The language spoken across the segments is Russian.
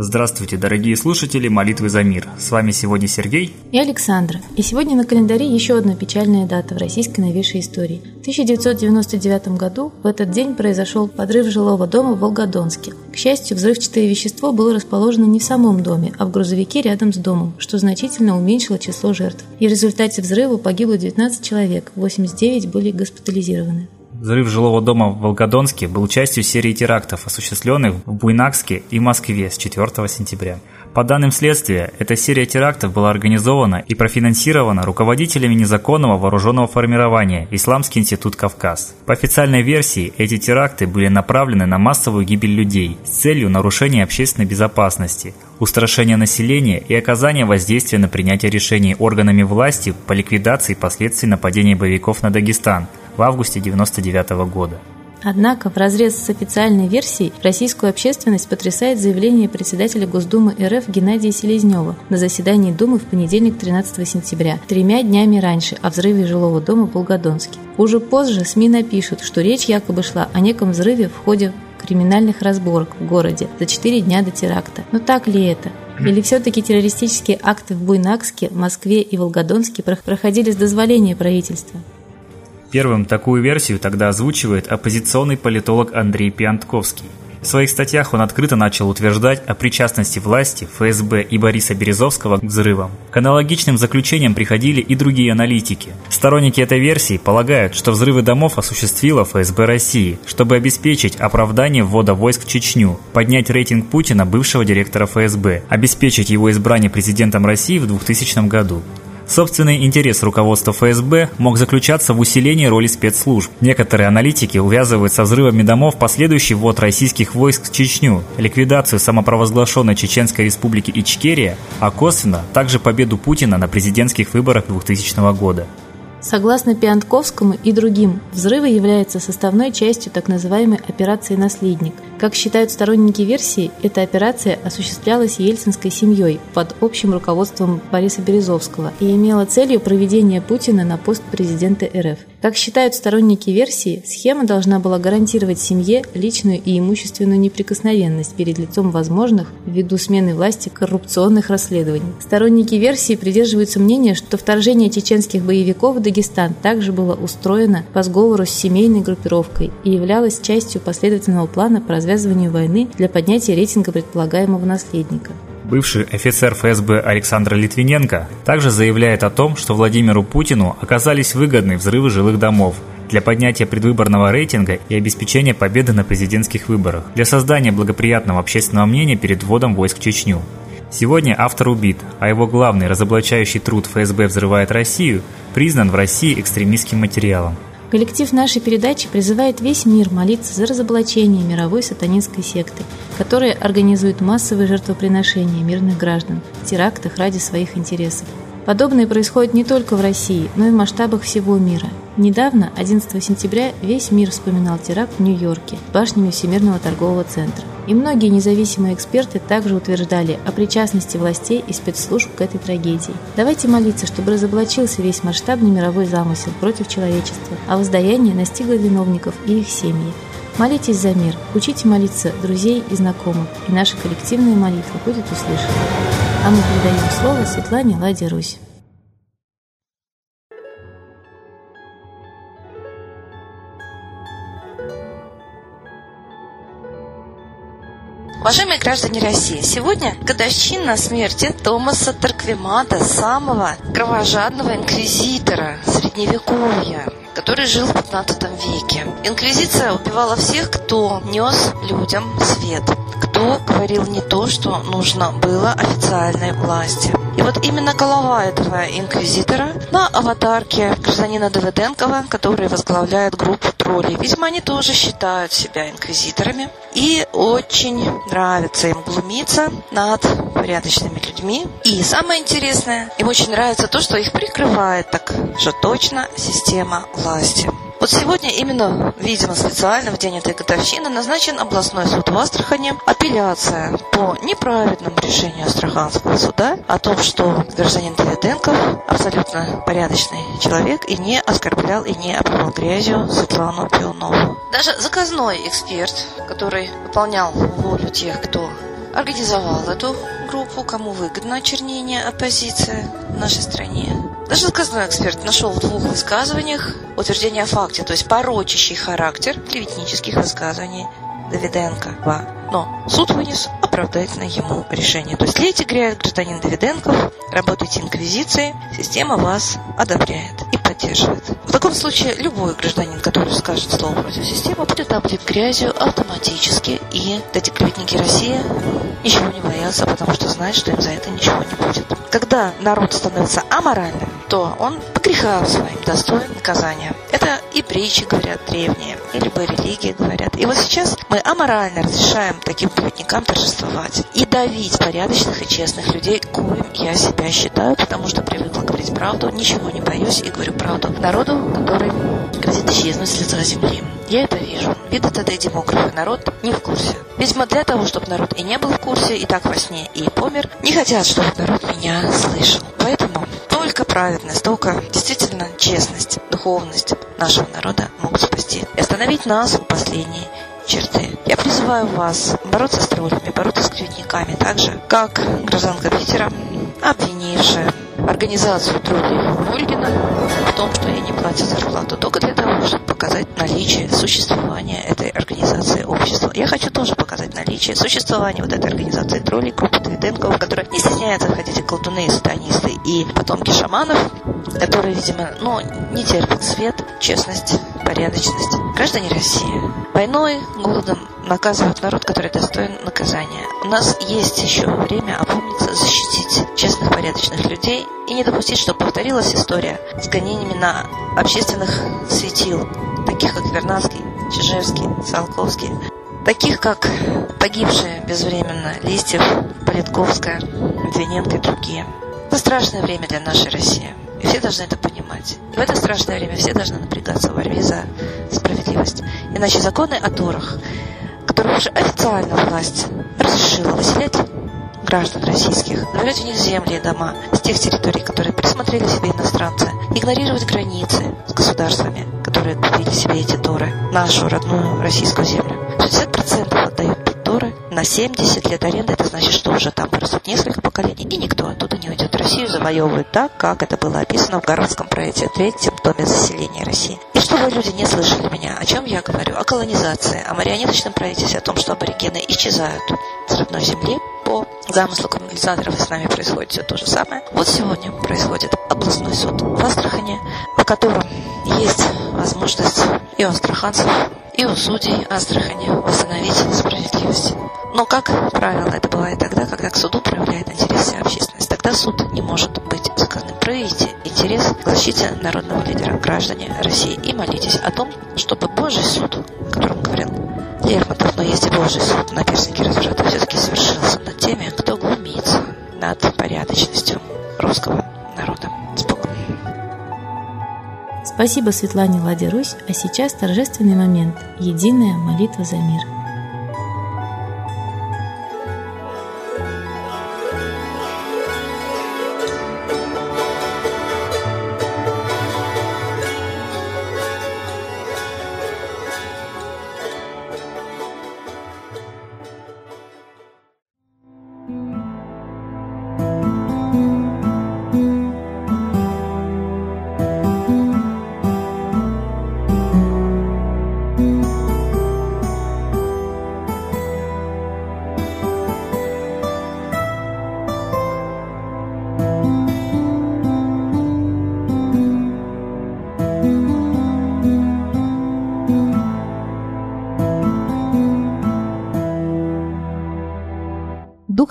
Здравствуйте, дорогие слушатели «Молитвы за мир». С вами сегодня Сергей и Александра. И сегодня на календаре еще одна печальная дата в российской новейшей истории. В 1999 году в этот день произошел подрыв жилого дома в Волгодонске. К счастью, взрывчатое вещество было расположено не в самом доме, а в грузовике рядом с домом, что значительно уменьшило число жертв. И в результате взрыва погибло 19 человек, 89 были госпитализированы. Взрыв жилого дома в Волгодонске был частью серии терактов, осуществленных в Буйнакске и Москве с 4 сентября. По данным следствия, эта серия терактов была организована и профинансирована руководителями незаконного вооруженного формирования «Исламский институт Кавказ». По официальной версии, эти теракты были направлены на массовую гибель людей с целью нарушения общественной безопасности, устрашения населения и оказания воздействия на принятие решений органами власти по ликвидации последствий нападения боевиков на Дагестан – в августе 1999 года. Однако, в разрез с официальной версией, российскую общественность потрясает заявление председателя Госдумы РФ Геннадия Селезнева на заседании Думы в понедельник 13 сентября, тремя днями раньше, о взрыве жилого дома в Волгодонске. Уже позже СМИ напишут, что речь якобы шла о неком взрыве в ходе криминальных разборок в городе за четыре дня до теракта. Но так ли это? Или все-таки террористические акты в Буйнакске, Москве и Волгодонске проходили с дозволения правительства? Первым такую версию тогда озвучивает оппозиционный политолог Андрей Пиантковский. В своих статьях он открыто начал утверждать о причастности власти, ФСБ и Бориса Березовского к взрывам. К аналогичным заключениям приходили и другие аналитики. Сторонники этой версии полагают, что взрывы домов осуществила ФСБ России, чтобы обеспечить оправдание ввода войск в Чечню, поднять рейтинг Путина, бывшего директора ФСБ, обеспечить его избрание президентом России в 2000 году. Собственный интерес руководства ФСБ мог заключаться в усилении роли спецслужб. Некоторые аналитики увязывают со взрывами домов последующий ввод российских войск в Чечню, ликвидацию самопровозглашенной Чеченской республики Ичкерия, а косвенно также победу Путина на президентских выборах 2000 года. Согласно Пиантковскому и другим, взрывы являются составной частью так называемой операции «Наследник». Как считают сторонники версии, эта операция осуществлялась ельцинской семьей под общим руководством Бориса Березовского и имела целью проведения Путина на пост президента РФ. Как считают сторонники версии, схема должна была гарантировать семье личную и имущественную неприкосновенность перед лицом возможных, ввиду смены власти, коррупционных расследований. Сторонники версии придерживаются мнения, что вторжение чеченских боевиков Дагестан также было устроено по сговору с семейной группировкой и являлось частью последовательного плана по развязыванию войны для поднятия рейтинга предполагаемого наследника. Бывший офицер ФСБ Александр Литвиненко также заявляет о том, что Владимиру Путину оказались выгодны взрывы жилых домов для поднятия предвыборного рейтинга и обеспечения победы на президентских выборах, для создания благоприятного общественного мнения перед вводом войск в Чечню. Сегодня автор убит, а его главный разоблачающий труд «ФСБ взрывает Россию» признан в России экстремистским материалом. Коллектив нашей передачи призывает весь мир молиться за разоблачение мировой сатанинской секты, которая организует массовые жертвоприношения мирных граждан в терактах ради своих интересов. Подобное происходит не только в России, но и в масштабах всего мира. Недавно, 11 сентября, весь мир вспоминал теракт в Нью-Йорке с башнями Всемирного торгового центра. И многие независимые эксперты также утверждали о причастности властей и спецслужб к этой трагедии. Давайте молиться, чтобы разоблачился весь масштабный мировой замысел против человечества, а воздаяние настигло виновников и их семьи. Молитесь за мир, учите молиться друзей и знакомых, и наша коллективная молитва будет услышана. А мы передаем слово Светлане Ладе Русь. Уважаемые граждане России, сегодня годовщина смерти Томаса Тарквимада, самого кровожадного инквизитора Средневековья который жил в 15 веке. Инквизиция убивала всех, кто нес людям свет, кто говорил не то, что нужно было официальной власти. И вот именно голова этого инквизитора на аватарке гражданина Давыденкова, который возглавляет группу троллей. Видимо, они тоже считают себя инквизиторами. И очень нравится им глумиться над порядочными людьми. И самое интересное, им очень нравится то, что их прикрывает так же точно система власти. Вот сегодня именно, видимо, специально в день этой годовщины назначен областной суд в Астрахани. Апелляция по неправильному решению Астраханского суда о том, что гражданин Давиденков абсолютно порядочный человек и не оскорблял и не обливал грязью Светлану Пионову. Даже заказной эксперт, который выполнял волю тех, кто организовал эту группу, кому выгодно очернение оппозиции в нашей стране. Даже сказанный эксперт нашел в двух высказываниях утверждение о факте, то есть порочащий характер клеветнических высказываний Давиденко. Но суд вынес оправдательное ему решение. То есть лейте грязь, гражданин Давиденков, работайте инквизицией, система вас одобряет и поддерживает. В таком случае любой гражданин, который скажет слово против системы, будет облит грязью автоматически, и эти клеветники России ничего не боятся, потому что знают, что им за это ничего не будет. Когда народ становится аморальным, то он по грехам своим достоин наказания. Это и притчи говорят древние, и любые религии говорят. И вот сейчас мы аморально разрешаем таким клеветникам торжествовать и давить порядочных и честных людей, коим я себя считаю, потому что привыкла говорить правду, ничего не боюсь и говорю правду народу, который грозит исчезнуть с лица земли. Я это вижу. Видят это и демографы. Народ не в курсе. Видимо, для того, чтобы народ и не был в курсе, и так во сне, и помер, не хотят, чтобы народ меня слышал. Только праведность, только действительно честность, духовность нашего народа могут спасти и остановить нас у последней черты. Я призываю вас бороться с троллями, бороться с клеветниками, так же, как гражданка Питера, обвинившая организацию троллей Ольгина в том, что ей не платят зарплату, только для того, чтобы показать наличие существования этой организации общества. Я хочу тоже показать наличие существования вот этой организации троллей, группы Твиденков, которая не стесняется ходить и колдуны, и сатанисты, и потомки шаманов, которые, видимо, ну, не терпят свет, честность, порядочность. Граждане России войной, голодом наказывают народ, который достоин наказания. У нас есть еще время опомниться, защитить честных, порядочных людей и не допустить, чтобы повторилась история с гонениями на общественных светил, таких как Вернадский, Чижевский, Салковский, таких как погибшие безвременно Листьев, Политковская, Двиненко и другие. Это страшное время для нашей России. И все должны это понимать. И в это страшное время все должны напрягаться в борьбе за справедливость. Иначе законы о Торах, которые уже официально власть разрешила выселять граждан российских, забирать у них земли и дома с тех территорий, которые присмотрели себе иностранцы, игнорировать границы с государствами, которые купили себе эти Торы, нашу родную российскую землю. 60% отдают под Торы, на 70 лет аренды, это значит, что уже там растут несколько поколений, и никто оттуда не уйдет. Россию завоевывают так, как это было описано в Городском проекте, третьем томе заселения России. И чтобы люди не слышали меня, о чем я говорю? О колонизации, о марионеточном правительстве, о том, что аборигены исчезают с родной земли, по замыслу колонизаторов с нами происходит все то же самое. Вот сегодня происходит областной суд в Астрахане, по котором есть возможность и у астраханцев, и у судей Астрахани восстановить справедливость. Но, как правило, это бывает тогда, когда к суду проявляет интерес вся общественность. Тогда суд не может быть заказным. Проявите интерес к защите народного лидера, граждане России, и молитесь о том, чтобы Божий суд, о котором говорил Лермонтов, но есть и Божий суд на перстнике разврата, все-таки совершился над теми, кто глумится над порядочностью русского народа. Спасибо Светлане Ладе Русь, а сейчас торжественный момент – единая молитва за мир –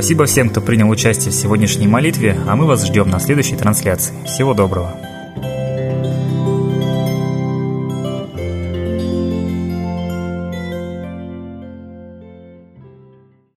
Спасибо всем, кто принял участие в сегодняшней молитве, а мы вас ждем на следующей трансляции. Всего доброго.